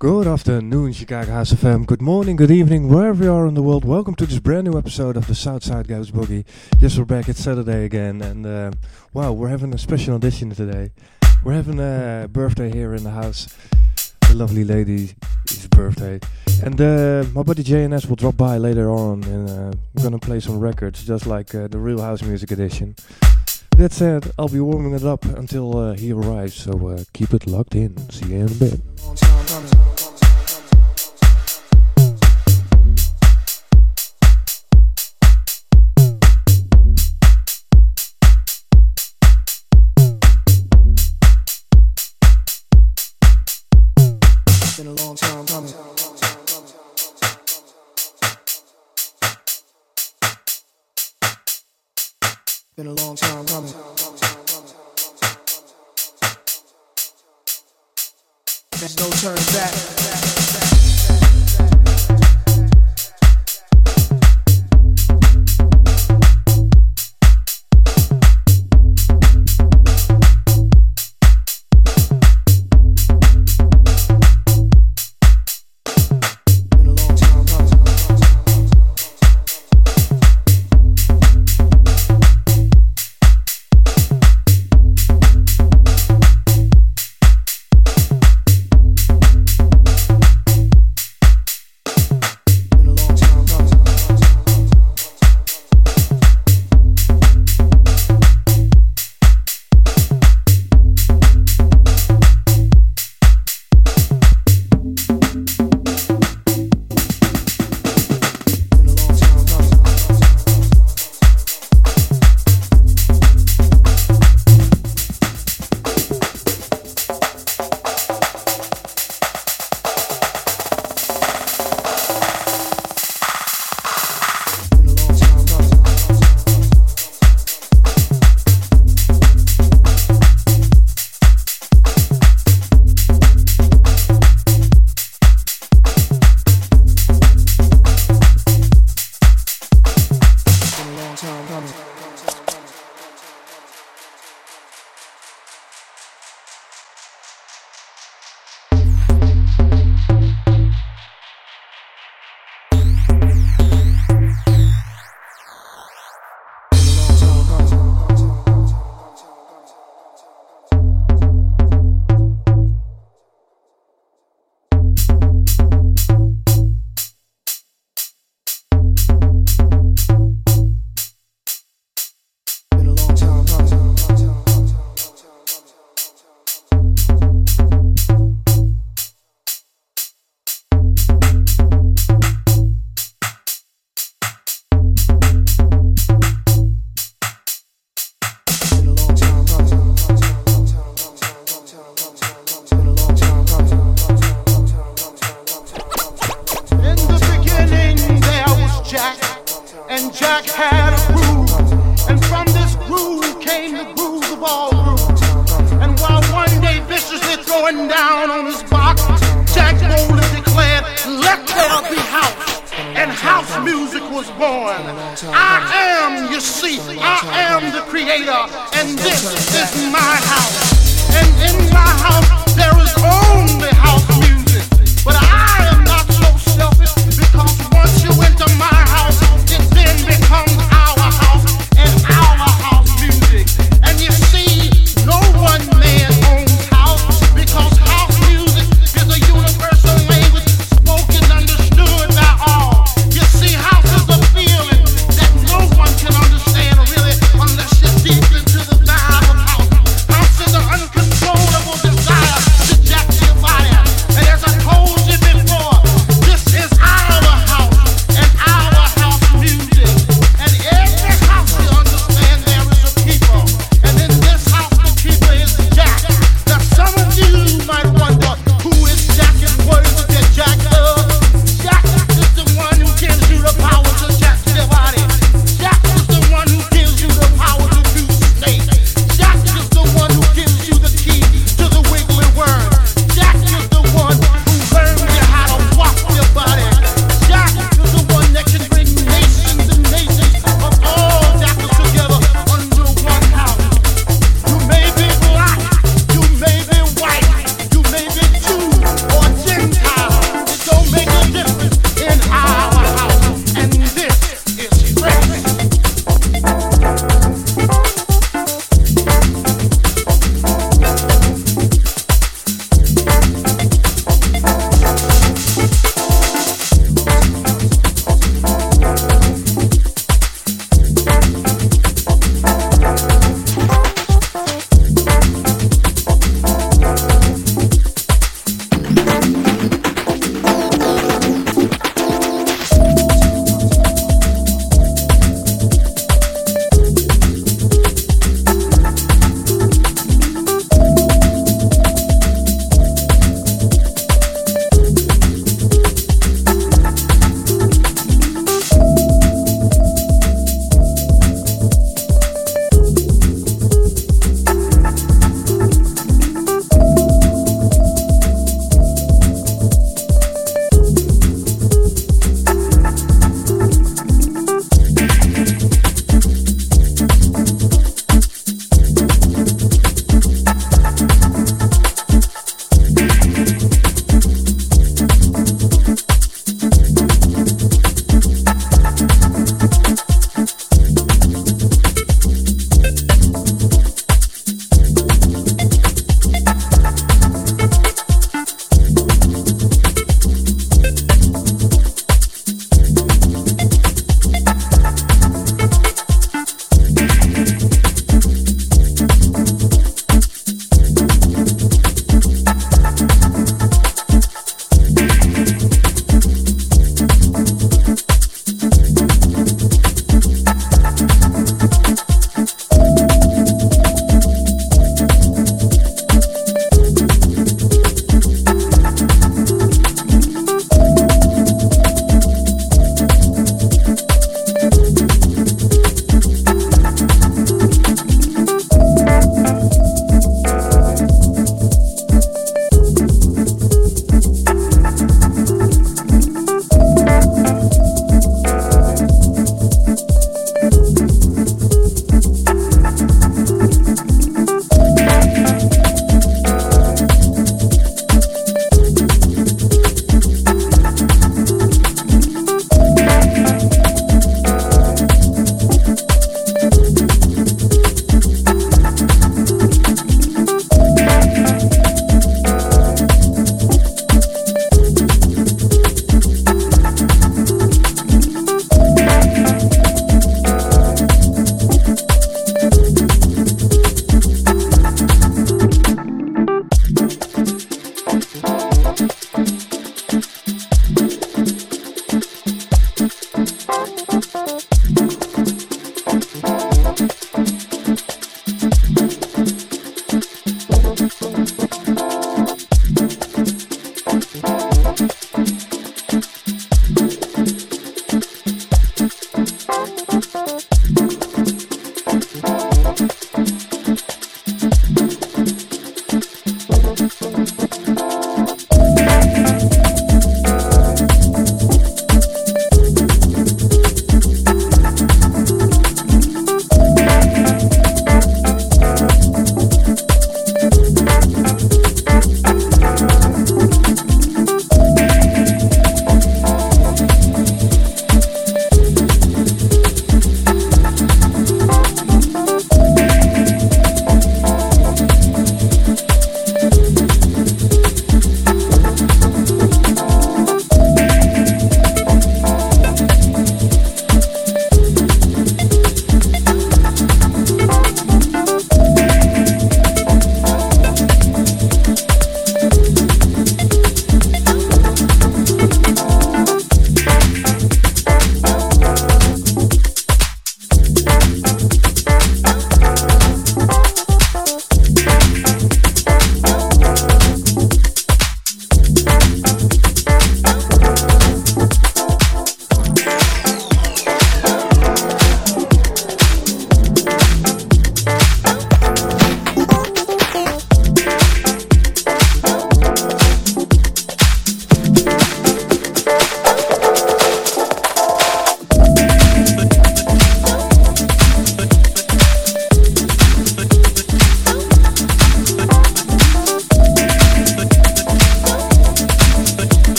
Good afternoon, Chicago House FM. Good morning, good evening, wherever you are in the world. Welcome to this brand new episode of the Southside Goes Boogie. Yes, we're back. It's Saturday again, and uh, wow, we're having a special edition today. We're having a birthday here in the house. The lovely lady's birthday, and uh, my buddy JNS will drop by later on, and uh, we're gonna play some records, just like uh, the Real House Music Edition. That said, I'll be warming it up until uh, he arrives, so uh, keep it locked in. See you in a bit. Been a long time coming. Been a long time coming. There's no turning back.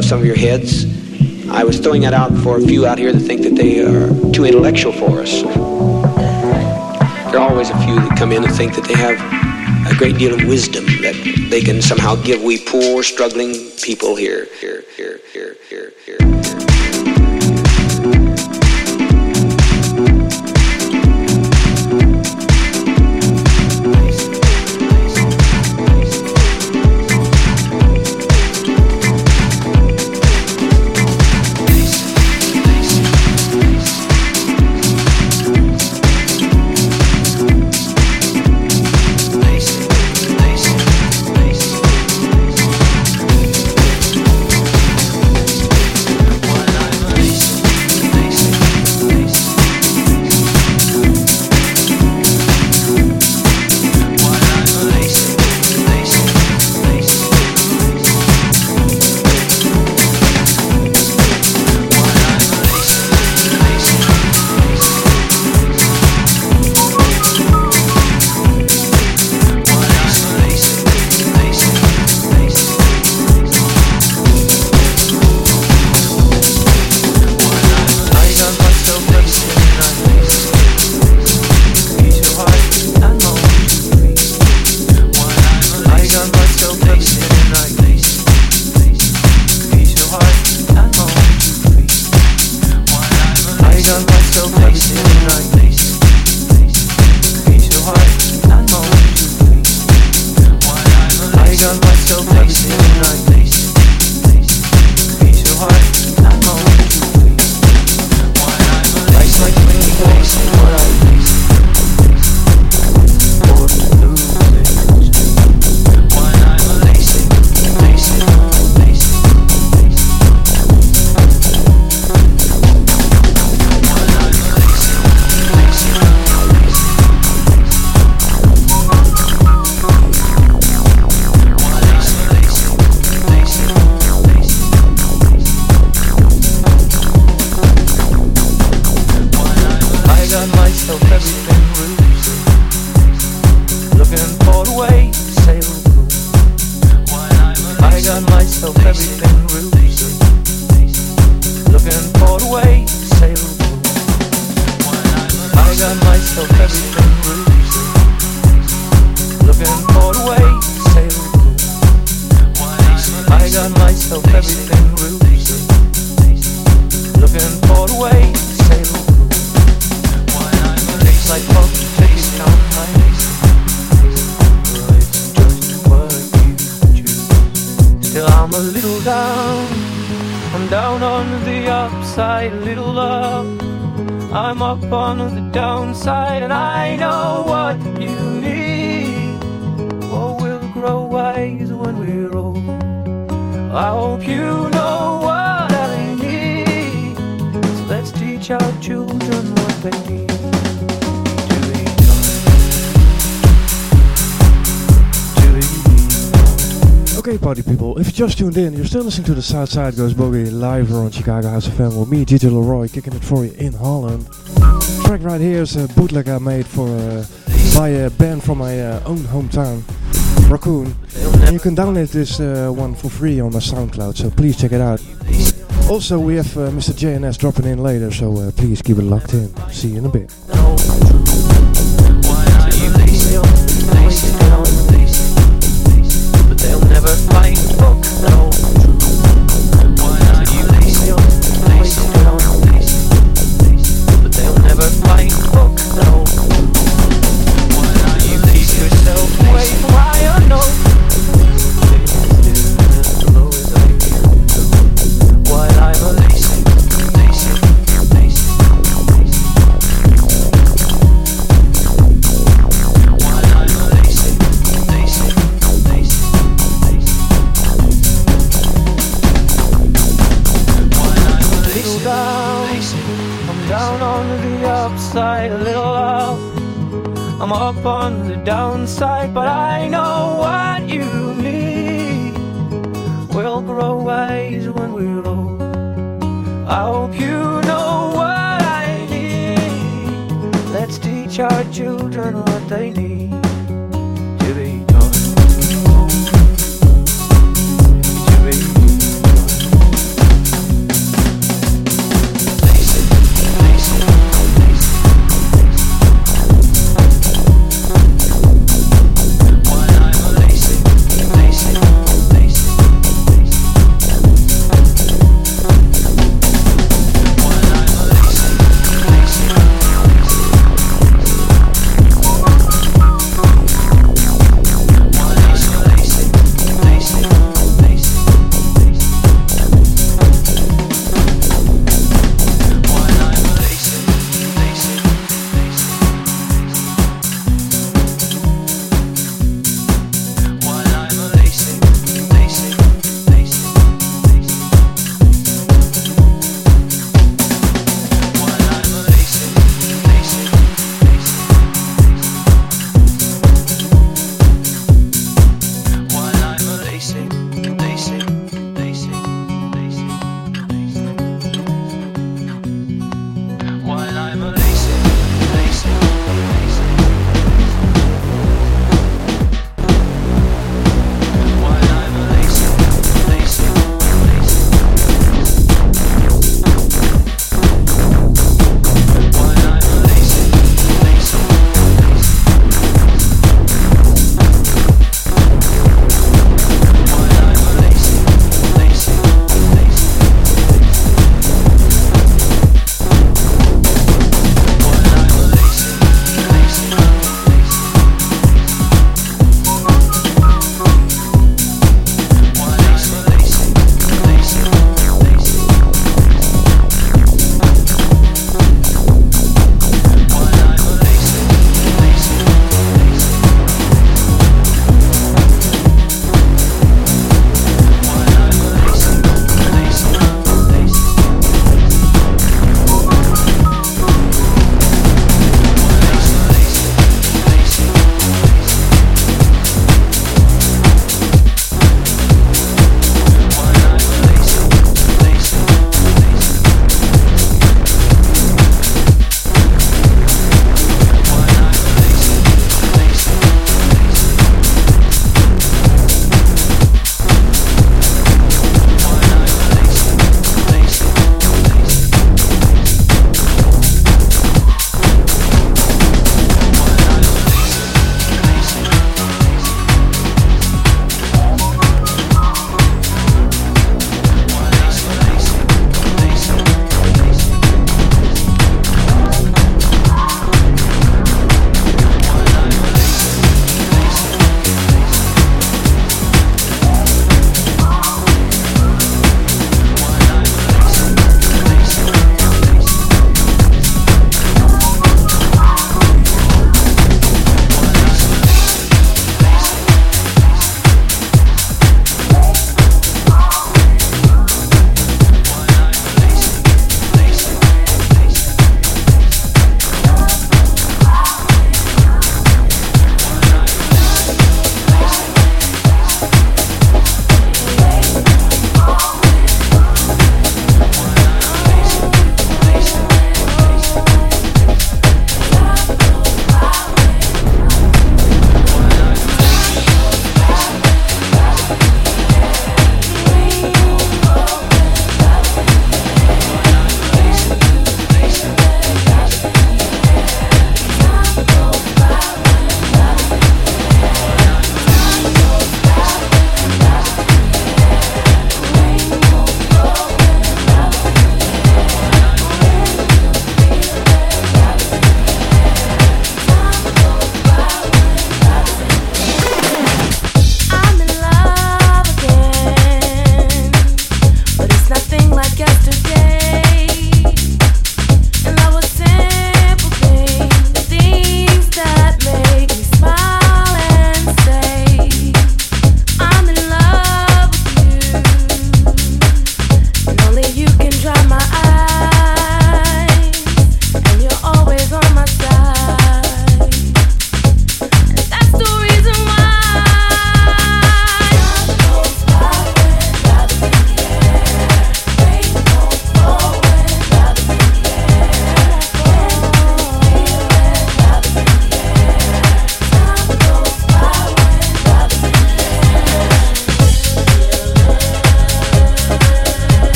off some of your heads. I was throwing that out for a few out here that think that they are too intellectual for us. There are always a few that come in and think that they have a great deal of wisdom that they can somehow give we poor, struggling people here. Still listening to the Southside Goes Boogie live here on Chicago House FM with me, DJ Leroy, kicking it for you in Holland. track right here is a bootleg I made for uh, by a band from my uh, own hometown, Raccoon. And you can download this uh, one for free on my SoundCloud, so please check it out. Also, we have uh, Mr. JNS dropping in later, so uh, please keep it locked in. See you in a bit.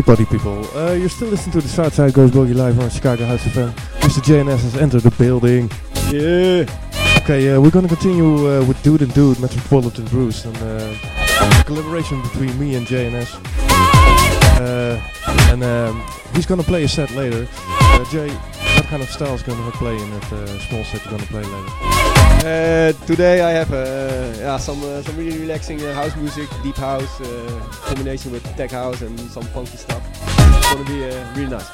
Okay, party people, uh, you're still listening to the Southside Goes Boogie live on Chicago House of FM. Mr. JNS has entered the building. Yeah. Okay, uh, we're gonna continue uh, with Dude and Dude, Metropolitan Bruce, and uh, collaboration between me and JNS. Uh, and um, he's gonna play a set later. Uh, Jay, what kind of style is gonna play in that uh, small set you're gonna play later? Uh, today I have uh, yeah, some uh, some really relaxing uh, house music, deep house, uh, combination with tech house and some funky stuff. It's gonna be uh, really nice.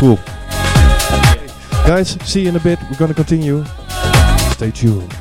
Cool. Guys, see you in a bit. We're gonna continue. Stay tuned.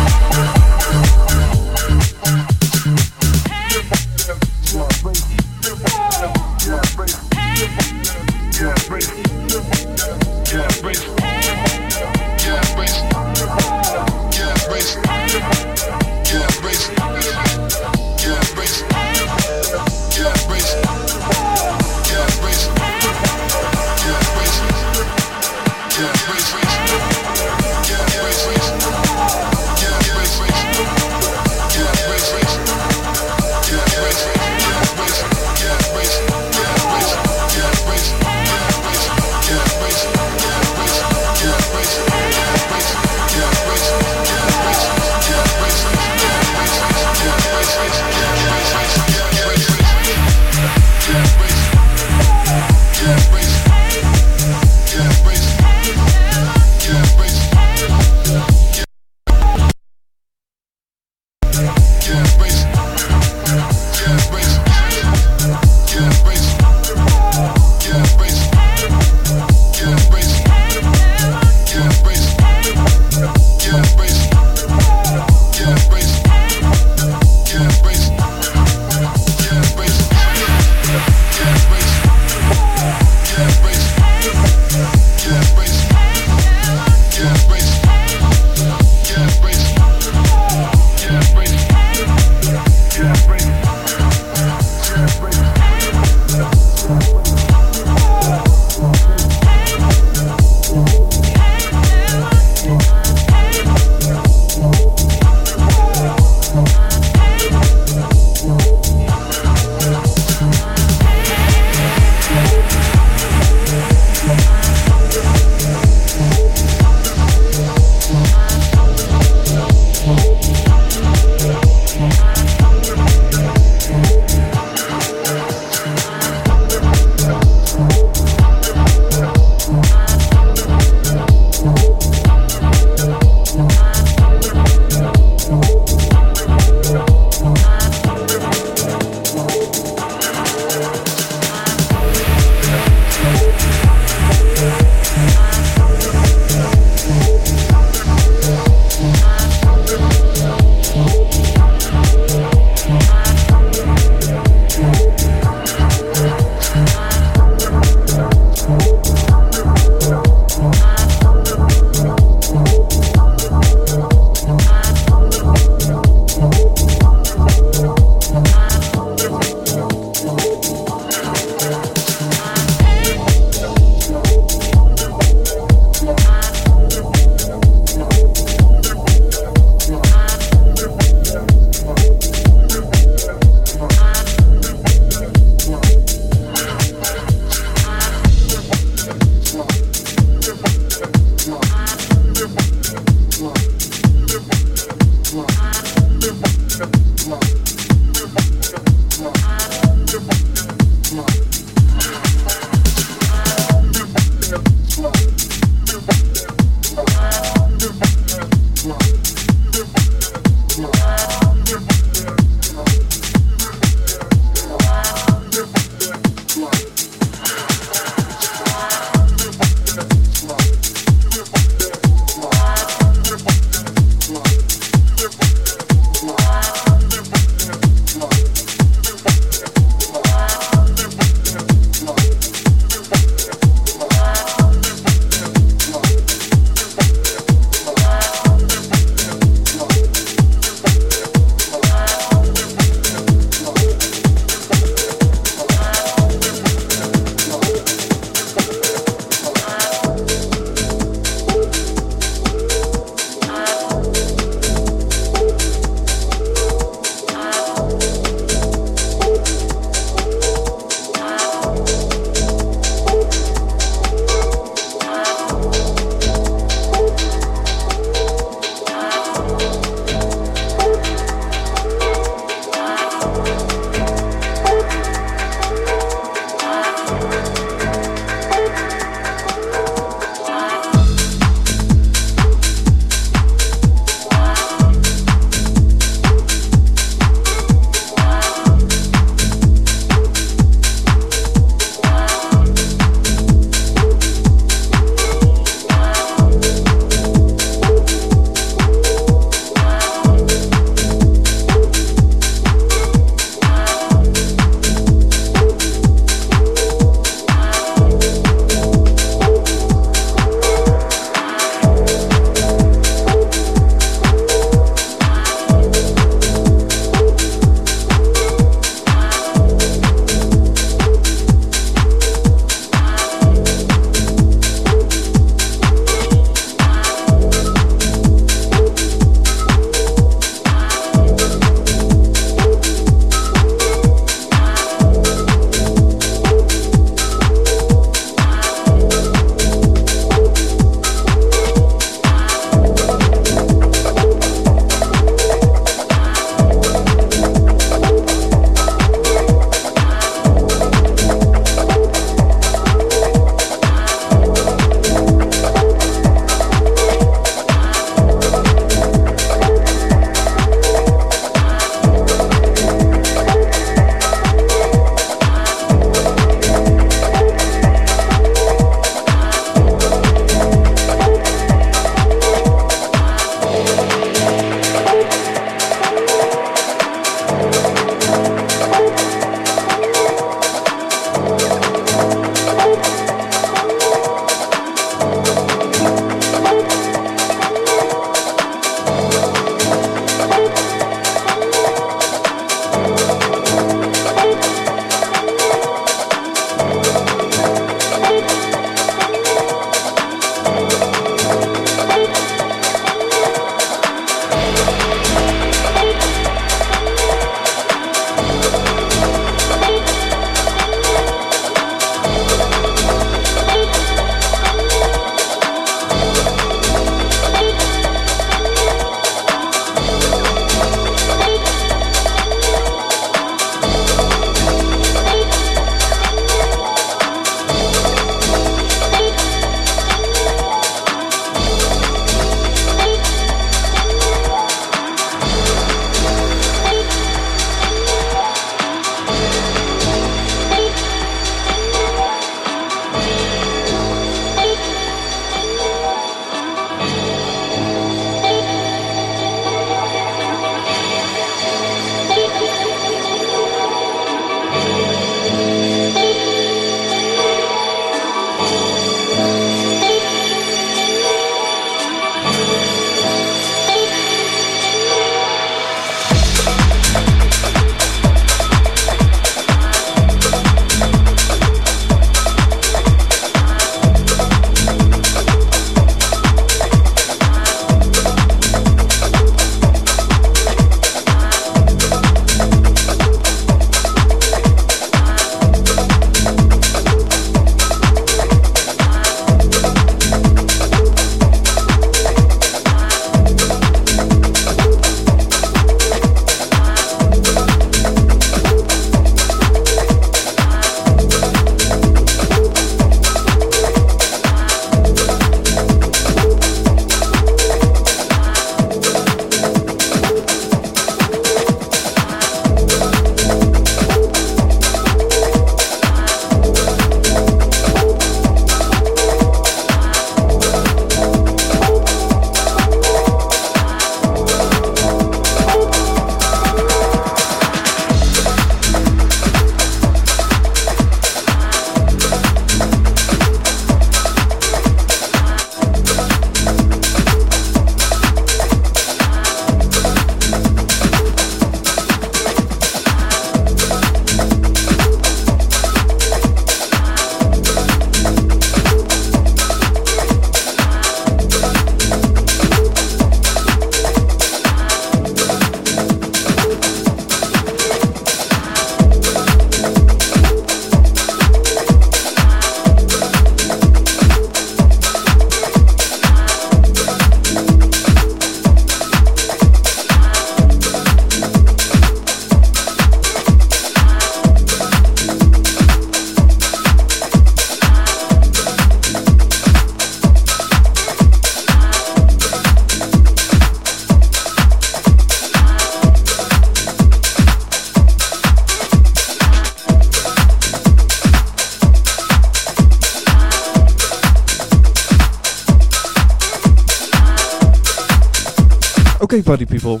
Okay, party people,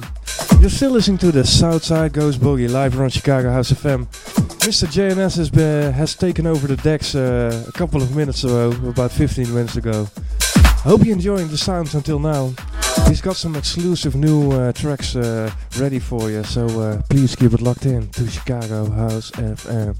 you're still listening to the Southside Goes Boogie live on Chicago House FM. Mr. JNS has been, has taken over the decks uh, a couple of minutes ago, about 15 minutes ago. Hope you're enjoying the sounds until now. He's got some exclusive new uh, tracks uh, ready for you, so uh, please keep it locked in to Chicago House FM.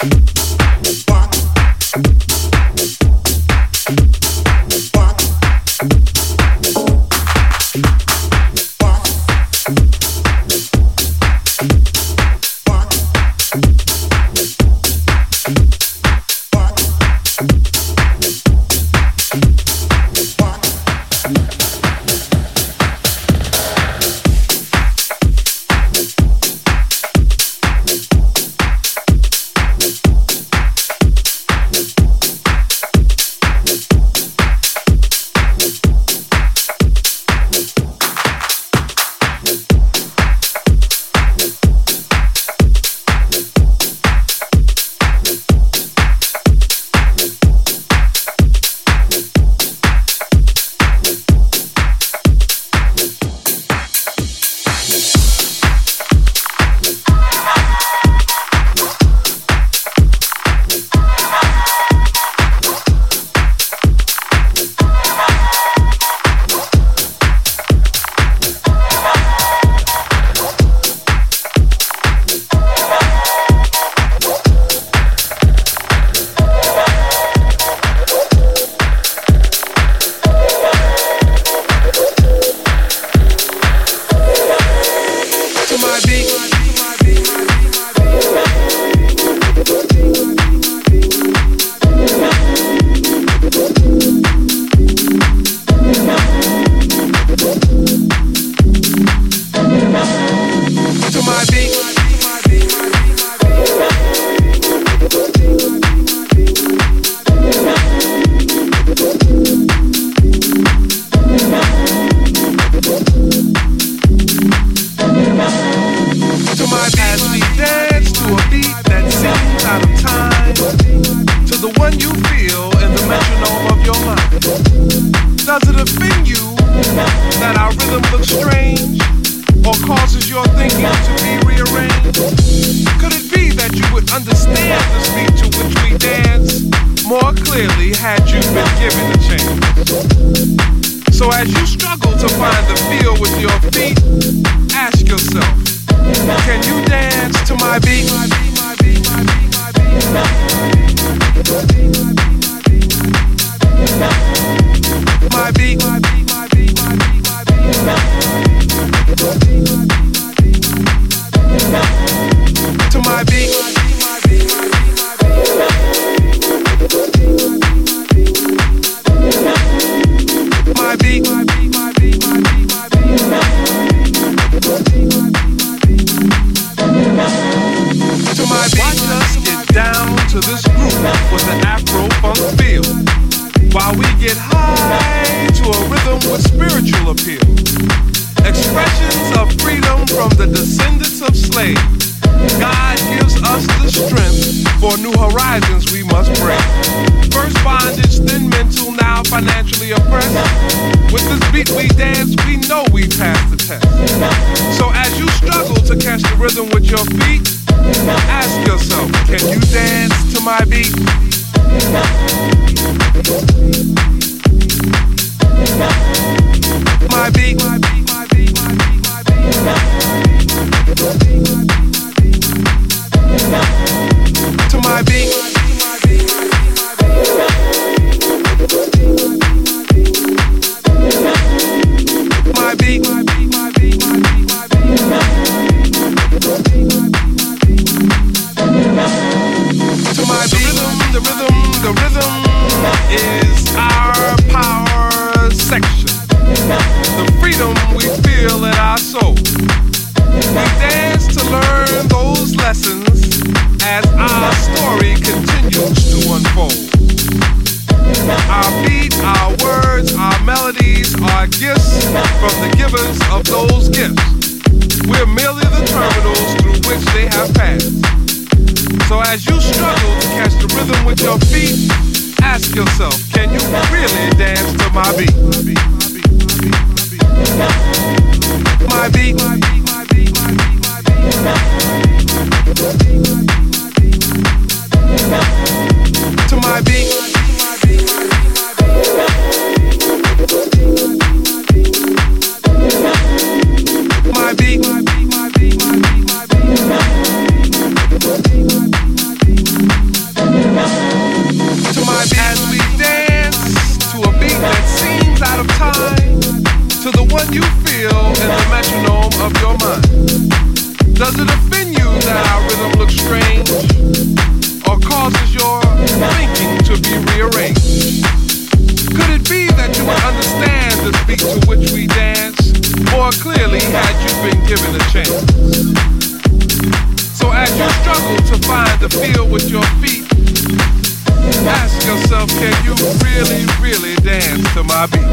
Peace. Dance to my beat?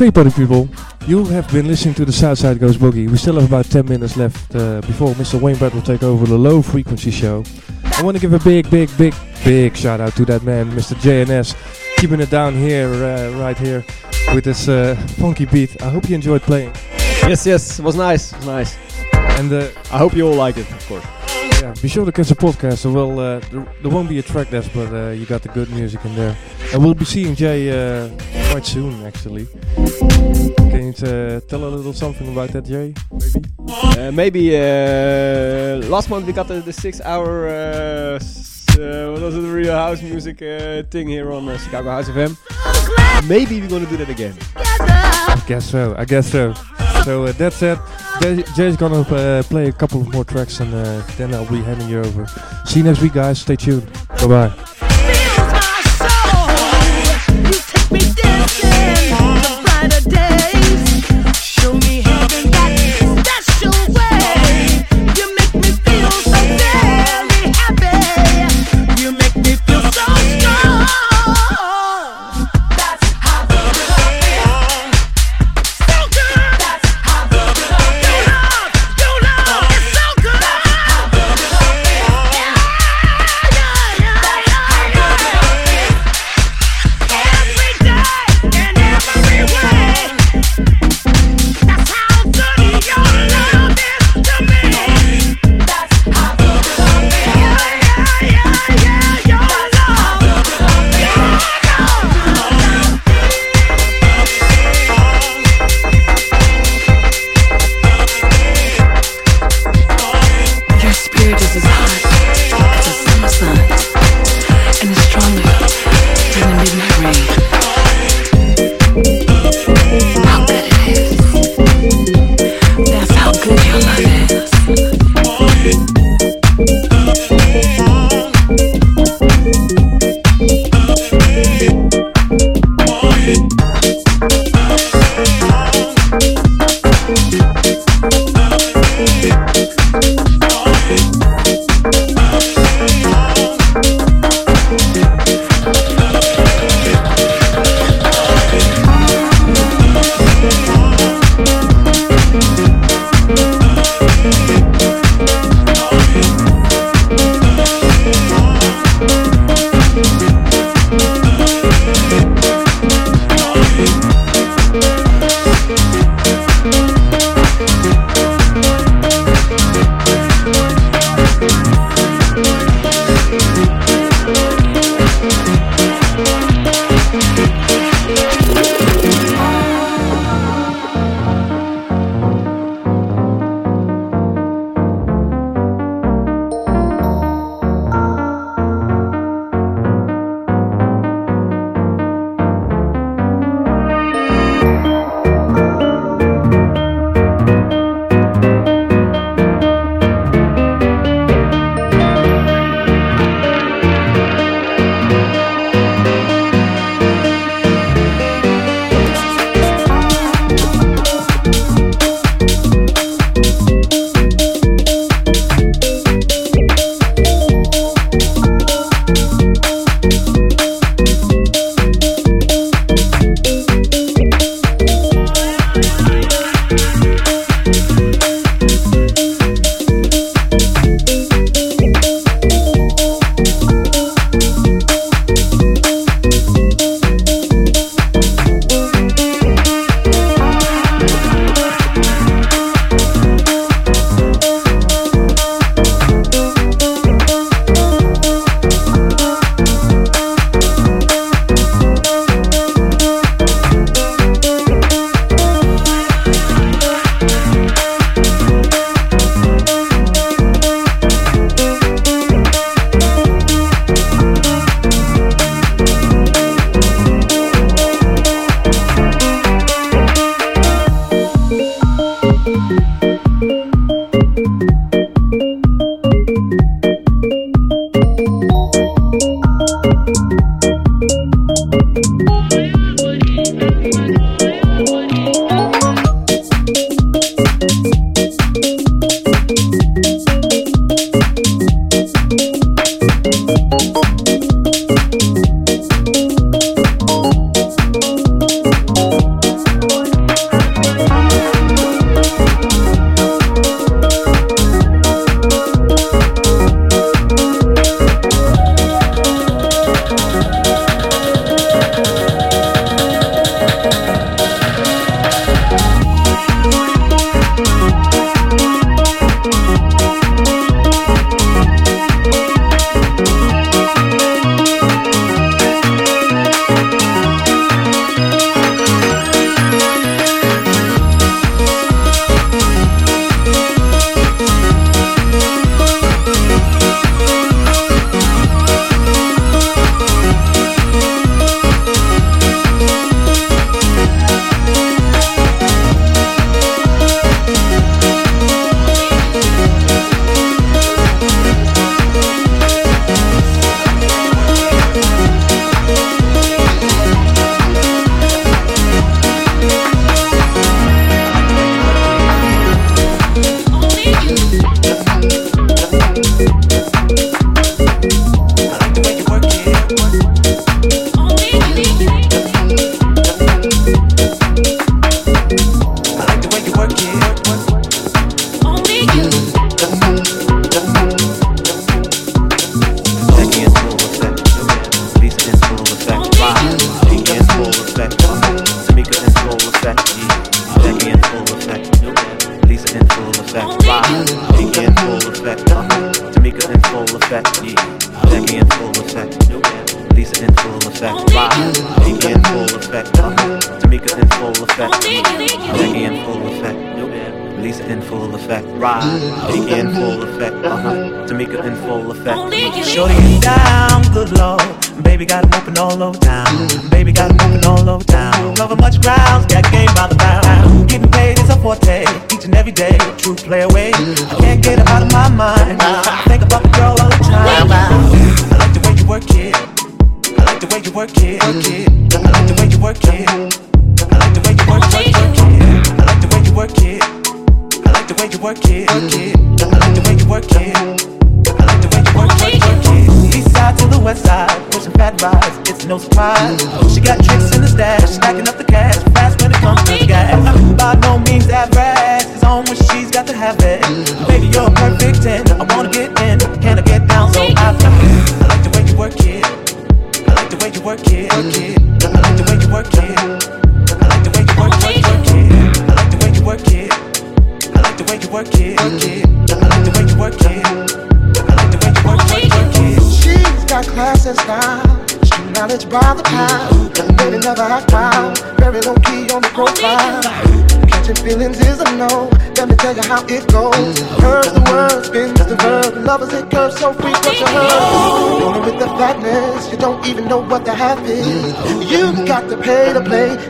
Okay, party people, you have been listening to the Southside Goes Boogie. We still have about 10 minutes left uh, before Mr. Wayne Brett will take over the low frequency show. I want to give a big, big, big, big shout out to that man, Mr. JNS, keeping it down here, uh, right here, with this uh, funky beat. I hope you enjoyed playing. Yes, yes, it was nice. It was nice. And uh, I hope you all like it, of course. Yeah, be sure to catch the podcast. So well, uh, there, there won't be a track list, but uh, you got the good music in there. And we'll be seeing Jay uh, quite soon, actually. Can you uh, tell a little something about that, Jay? Maybe. Uh, maybe uh, last month we got the, the six hour uh, what was it, the real house music thing here on Chicago House FM. Maybe we're gonna do that again. I guess so. I guess so. So uh, that's it. Jay, Jay's gonna uh, play a couple of more tracks, and uh, then I'll be handing you over. See you next week, guys. Stay tuned. Bye bye. Show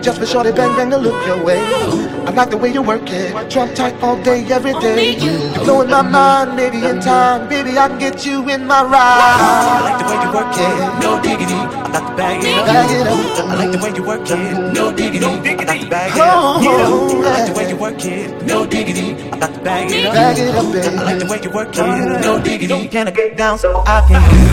Just for shorty bang bang to look your way. I like the way you work it. Trump tight all day, every day. Blowing my mind, maybe in time. Baby, I can get you in my ride. I like the way you work it. No diggity. I like to bag it up. I like the way you work it. No diggity. I like to bag it up. I like the way you work it. No diggity. I like to bag it up. I like the way you work it. No diggity. Can I get down so I can?